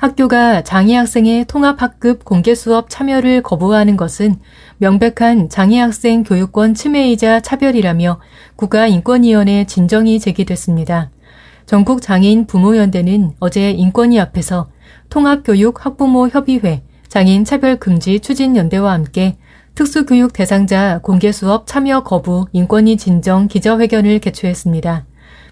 학교가 장애 학생의 통합학급 공개 수업 참여를 거부하는 것은 명백한 장애 학생 교육권 침해이자 차별이라며 국가인권위원회 진정이 제기됐습니다. 전국 장애인 부모연대는 어제 인권위 앞에서 통합교육 학부모 협의회 장애인 차별 금지 추진 연대와 함께 특수교육 대상자 공개 수업 참여 거부 인권위 진정 기자회견을 개최했습니다.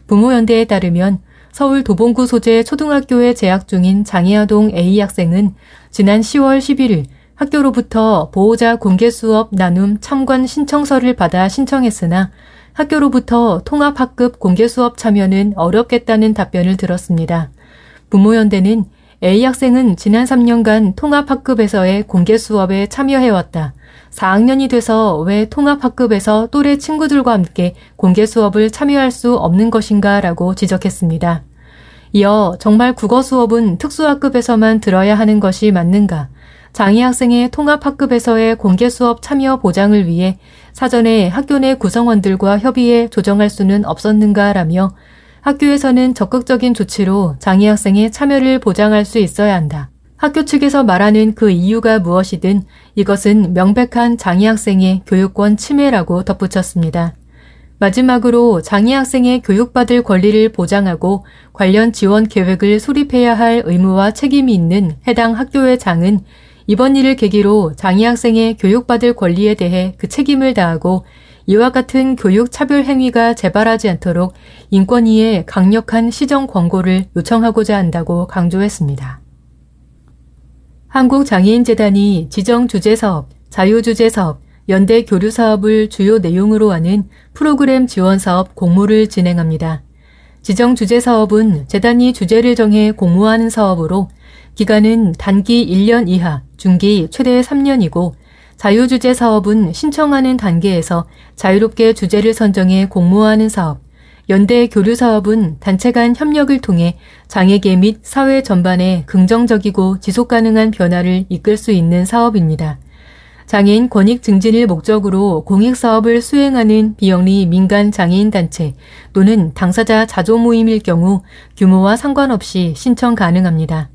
부모연대에 따르면 서울 도봉구 소재 초등학교에 재학 중인 장애아동 A 학생은 지난 10월 11일 학교로부터 보호자 공개 수업 나눔 참관 신청서를 받아 신청했으나 학교로부터 통합학급 공개 수업 참여는 어렵겠다는 답변을 들었습니다. 부모연대는 A 학생은 지난 3년간 통합학급에서의 공개 수업에 참여해왔다. 4학년이 돼서 왜 통합학급에서 또래 친구들과 함께 공개 수업을 참여할 수 없는 것인가 라고 지적했습니다. 이어 정말 국어 수업은 특수학급에서만 들어야 하는 것이 맞는가? 장애 학생의 통합학급에서의 공개 수업 참여 보장을 위해 사전에 학교 내 구성원들과 협의해 조정할 수는 없었는가라며 학교에서는 적극적인 조치로 장애 학생의 참여를 보장할 수 있어야 한다. 학교 측에서 말하는 그 이유가 무엇이든 이것은 명백한 장애 학생의 교육권 침해라고 덧붙였습니다. 마지막으로 장애 학생의 교육받을 권리를 보장하고 관련 지원 계획을 수립해야 할 의무와 책임이 있는 해당 학교의 장은 이번 일을 계기로 장애 학생의 교육받을 권리에 대해 그 책임을 다하고 이와 같은 교육 차별 행위가 재발하지 않도록 인권위에 강력한 시정 권고를 요청하고자 한다고 강조했습니다. 한국장애인재단이 지정 주제 사업, 자유주제 사업, 연대 교류 사업을 주요 내용으로 하는 프로그램 지원 사업 공모를 진행합니다. 지정 주제 사업은 재단이 주제를 정해 공모하는 사업으로 기간은 단기 1년 이하, 중기 최대 3년이고 자유주제 사업은 신청하는 단계에서 자유롭게 주제를 선정해 공모하는 사업, 연대 교류 사업은 단체 간 협력을 통해 장애계 및 사회 전반에 긍정적이고 지속 가능한 변화를 이끌 수 있는 사업입니다. 장애인 권익 증진을 목적으로 공익 사업을 수행하는 비영리 민간 장애인 단체 또는 당사자 자조 모임일 경우 규모와 상관없이 신청 가능합니다.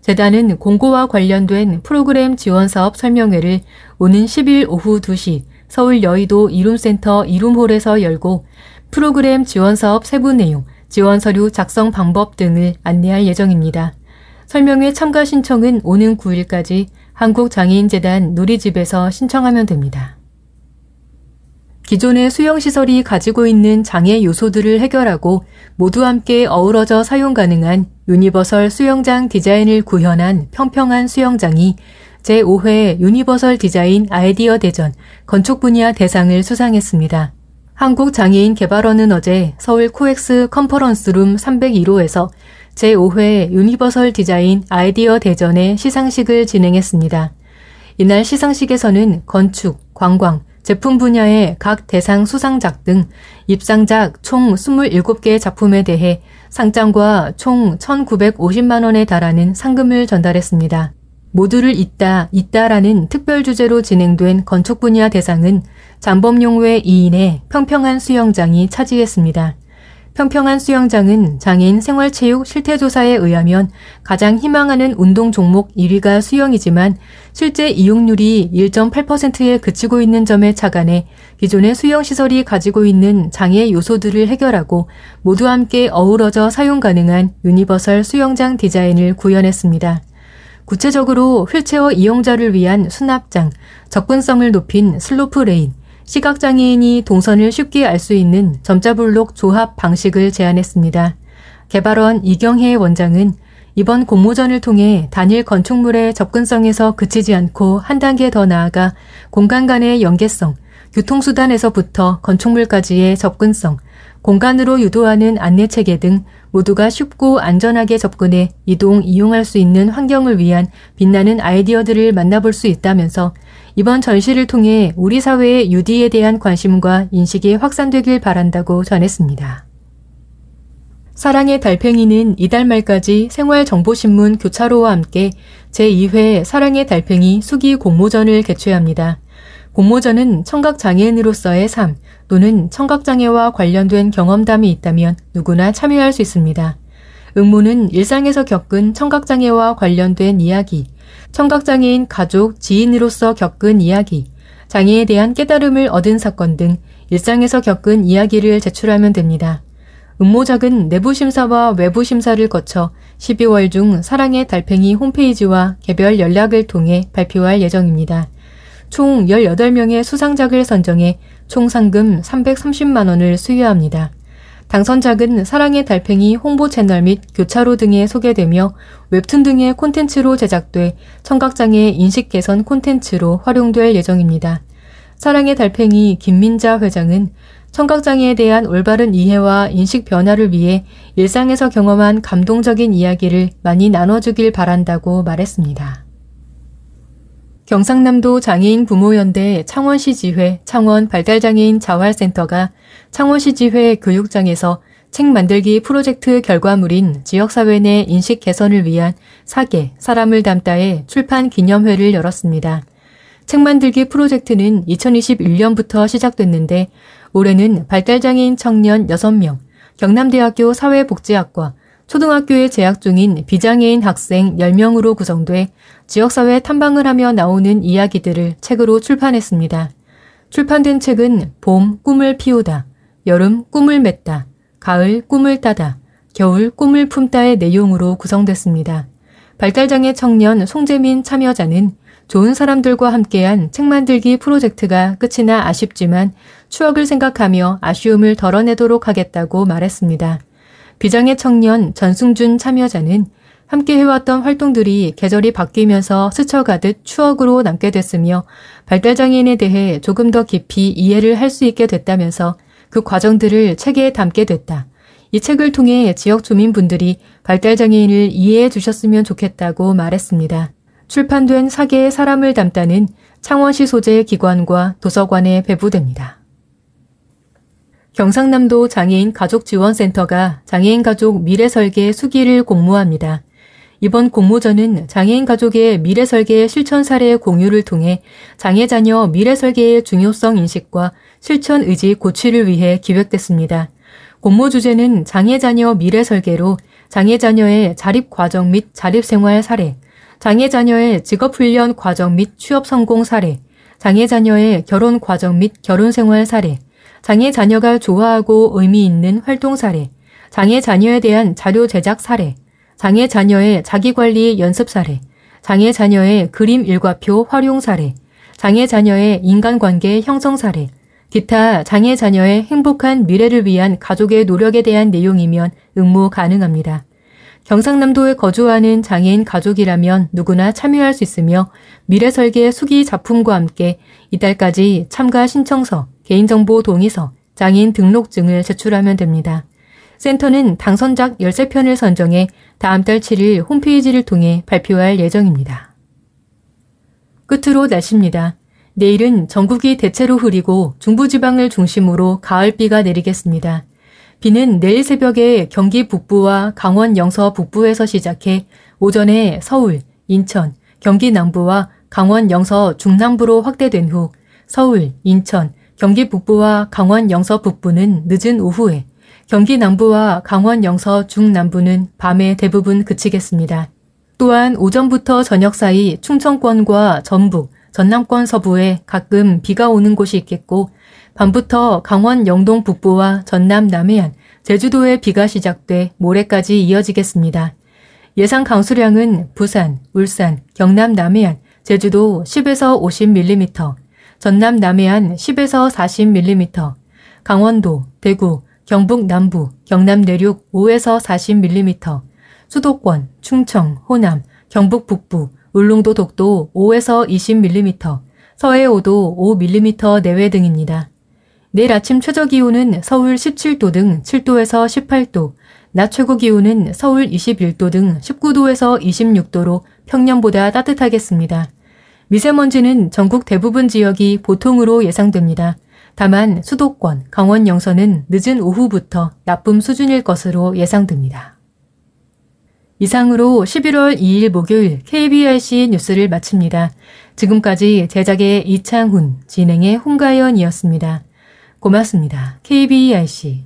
재단은 공고와 관련된 프로그램 지원 사업 설명회를 오는 10일 오후 2시 서울 여의도 이룸센터 이룸홀에서 열고 프로그램 지원 사업 세부 내용, 지원 서류 작성 방법 등을 안내할 예정입니다. 설명회 참가 신청은 오는 9일까지 한국장애인재단 누리집에서 신청하면 됩니다. 기존의 수영시설이 가지고 있는 장애 요소들을 해결하고 모두 함께 어우러져 사용 가능한 유니버설 수영장 디자인을 구현한 평평한 수영장이 제5회 유니버설 디자인 아이디어 대전 건축 분야 대상을 수상했습니다. 한국장애인 개발원은 어제 서울 코엑스 컨퍼런스룸 301호에서 제5회 유니버설 디자인 아이디어 대전의 시상식을 진행했습니다. 이날 시상식에서는 건축, 관광, 제품 분야의 각 대상 수상작 등 입상작 총 27개 작품에 대해 상장과 총 1,950만 원에 달하는 상금을 전달했습니다. 모두를 잇다, 잇다라는 특별 주제로 진행된 건축 분야 대상은 잠범용외 2인의 평평한 수영장이 차지했습니다. 평평한 수영장은 장애인 생활체육 실태조사에 의하면 가장 희망하는 운동 종목 1위가 수영이지만 실제 이용률이 1.8%에 그치고 있는 점에 착안해 기존의 수영시설이 가지고 있는 장애 요소들을 해결하고 모두 함께 어우러져 사용 가능한 유니버설 수영장 디자인을 구현했습니다. 구체적으로 휠체어 이용자를 위한 수납장, 접근성을 높인 슬로프 레인, 시각장애인이 동선을 쉽게 알 수 있는 점자블록 조합 방식을 제안했습니다. 개발원 이경혜 원장은 이번 공모전을 통해 단일 건축물의 접근성에서 그치지 않고 한 단계 더 나아가 공간 간의 연계성, 교통수단에서부터 건축물까지의 접근성, 공간으로 유도하는 안내 체계 등 모두가 쉽고 안전하게 접근해 이동, 이용할 수 있는 환경을 위한 빛나는 아이디어들을 만나볼 수 있다면서 이번 전시를 통해 우리 사회의 유디에 대한 관심과 인식이 확산되길 바란다고 전했습니다. 사랑의 달팽이는 이달 말까지 생활정보신문 교차로와 함께 제2회 사랑의 달팽이 수기 공모전을 개최합니다. 공모전은 청각장애인으로서의 삶 또는 청각장애와 관련된 경험담이 있다면 누구나 참여할 수 있습니다. 응모는 일상에서 겪은 청각장애와 관련된 이야기, 청각장애인 가족, 지인으로서 겪은 이야기, 장애에 대한 깨달음을 얻은 사건 등 일상에서 겪은 이야기를 제출하면 됩니다. 응모작은 내부 심사와 외부 심사를 거쳐 12월 중 사랑의 달팽이 홈페이지와 개별 연락을 통해 발표할 예정입니다. 총 18명의 수상작을 선정해 총 상금 330만 원을 수여합니다. 당선작은 사랑의 달팽이 홍보 채널 및 교차로 등에 소개되며 웹툰 등의 콘텐츠로 제작돼 청각장애 인식 개선 콘텐츠로 활용될 예정입니다. 사랑의 달팽이 김민자 회장은 청각장애에 대한 올바른 이해와 인식 변화를 위해 일상에서 경험한 감동적인 이야기를 많이 나눠주길 바란다고 말했습니다. 경상남도 장애인 부모연대 창원시 지회 창원 발달장애인 자활센터가 창원시 지회 교육장에서 책 만들기 프로젝트 결과물인 지역사회 내 인식 개선을 위한 사계, 사람을 담다의 출판 기념회를 열었습니다. 책 만들기 프로젝트는 2021년부터 시작됐는데 올해는 발달장애인 청년 6명, 경남대학교 사회복지학과, 초등학교에 재학 중인 비장애인 학생 10명으로 구성돼 지역사회 탐방을 하며 나오는 이야기들을 책으로 출판했습니다. 출판된 책은 봄 꿈을 피우다, 여름 꿈을 맺다, 가을 꿈을 따다, 겨울 꿈을 품다의 내용으로 구성됐습니다. 발달장애 청년 송재민 참여자는 좋은 사람들과 함께한 책 만들기 프로젝트가 끝이나 아쉽지만 추억을 생각하며 아쉬움을 덜어내도록 하겠다고 말했습니다. 비장의 청년 전승준 참여자는 함께 해왔던 활동들이 계절이 바뀌면서 스쳐가듯 추억으로 남게 됐으며 발달장애인에 대해 조금 더 깊이 이해를 할 수 있게 됐다면서 그 과정들을 책에 담게 됐다. 이 책을 통해 지역 주민분들이 발달장애인을 이해해 주셨으면 좋겠다고 말했습니다. 출판된 사계의 사람을 담다는 창원시 소재 기관과 도서관에 배부됩니다. 경상남도 장애인 가족지원센터가 장애인 가족 미래 설계 수기를 공모합니다. 이번 공모전은 장애인 가족의 미래 설계 실천 사례 공유를 통해 장애 자녀 미래 설계의 중요성 인식과 실천 의지 고취를 위해 기획됐습니다. 공모 주제는 장애 자녀 미래 설계로 장애 자녀의 자립 과정 및 자립 생활 사례, 장애 자녀의 직업 훈련 과정 및 취업 성공 사례, 장애 자녀의 결혼 과정 및 결혼 생활 사례, 장애 자녀가 좋아하고 의미 있는 활동 사례, 장애 자녀에 대한 자료 제작 사례, 장애 자녀의 자기관리 연습 사례, 장애 자녀의 그림 일과표 활용 사례, 장애 자녀의 인간관계 형성 사례, 기타 장애 자녀의 행복한 미래를 위한 가족의 노력에 대한 내용이면 응모 가능합니다. 경상남도에 거주하는 장애인 가족이라면 누구나 참여할 수 있으며 미래설계 수기 작품과 함께 이달까지 참가 신청서, 개인정보 동의서, 장애인 등록증을 제출하면 됩니다. 센터는 당선작 13편을 선정해 다음 달 7일 홈페이지를 통해 발표할 예정입니다. 끝으로 날씨입니다. 내일은 전국이 대체로 흐리고 중부지방을 중심으로 가을비가 내리겠습니다. 비는 내일 새벽에 경기 북부와 강원 영서 북부에서 시작해 오전에 서울, 인천, 경기 남부와 강원 영서 중남부로 확대된 후 서울, 인천, 경기 북부와 강원 영서 북부는 늦은 오후에 경기 남부와 강원 영서 중남부는 밤에 대부분 그치겠습니다. 또한 오전부터 저녁 사이 충청권과 전북, 전남권 서부에 가끔 비가 오는 곳이 있겠고 밤부터 강원 영동 북부와 전남 남해안, 제주도에 비가 시작돼 모레까지 이어지겠습니다. 예상 강수량은 부산, 울산, 경남 남해안, 제주도 10에서 50mm, 전남 남해안 10에서 40mm, 강원도, 대구, 경북 남부, 경남 내륙 5에서 40mm, 수도권, 충청, 호남, 경북 북부, 울릉도 독도 5에서 20mm, 서해오도 5mm 내외 등입니다. 내일 아침 최저 기온은 서울 17도 등 7도에서 18도, 낮 최고 기온은 서울 21도 등 19도에서 26도로 평년보다 따뜻하겠습니다. 미세먼지는 전국 대부분 지역이 보통으로 예상됩니다. 다만 수도권, 강원 영서는 늦은 오후부터 나쁨 수준일 것으로 예상됩니다. 이상으로 11월 2일 목요일 KBRC 뉴스를 마칩니다. 지금까지 제작의 이창훈, 진행의 홍가연이었습니다. 고맙습니다. KBRC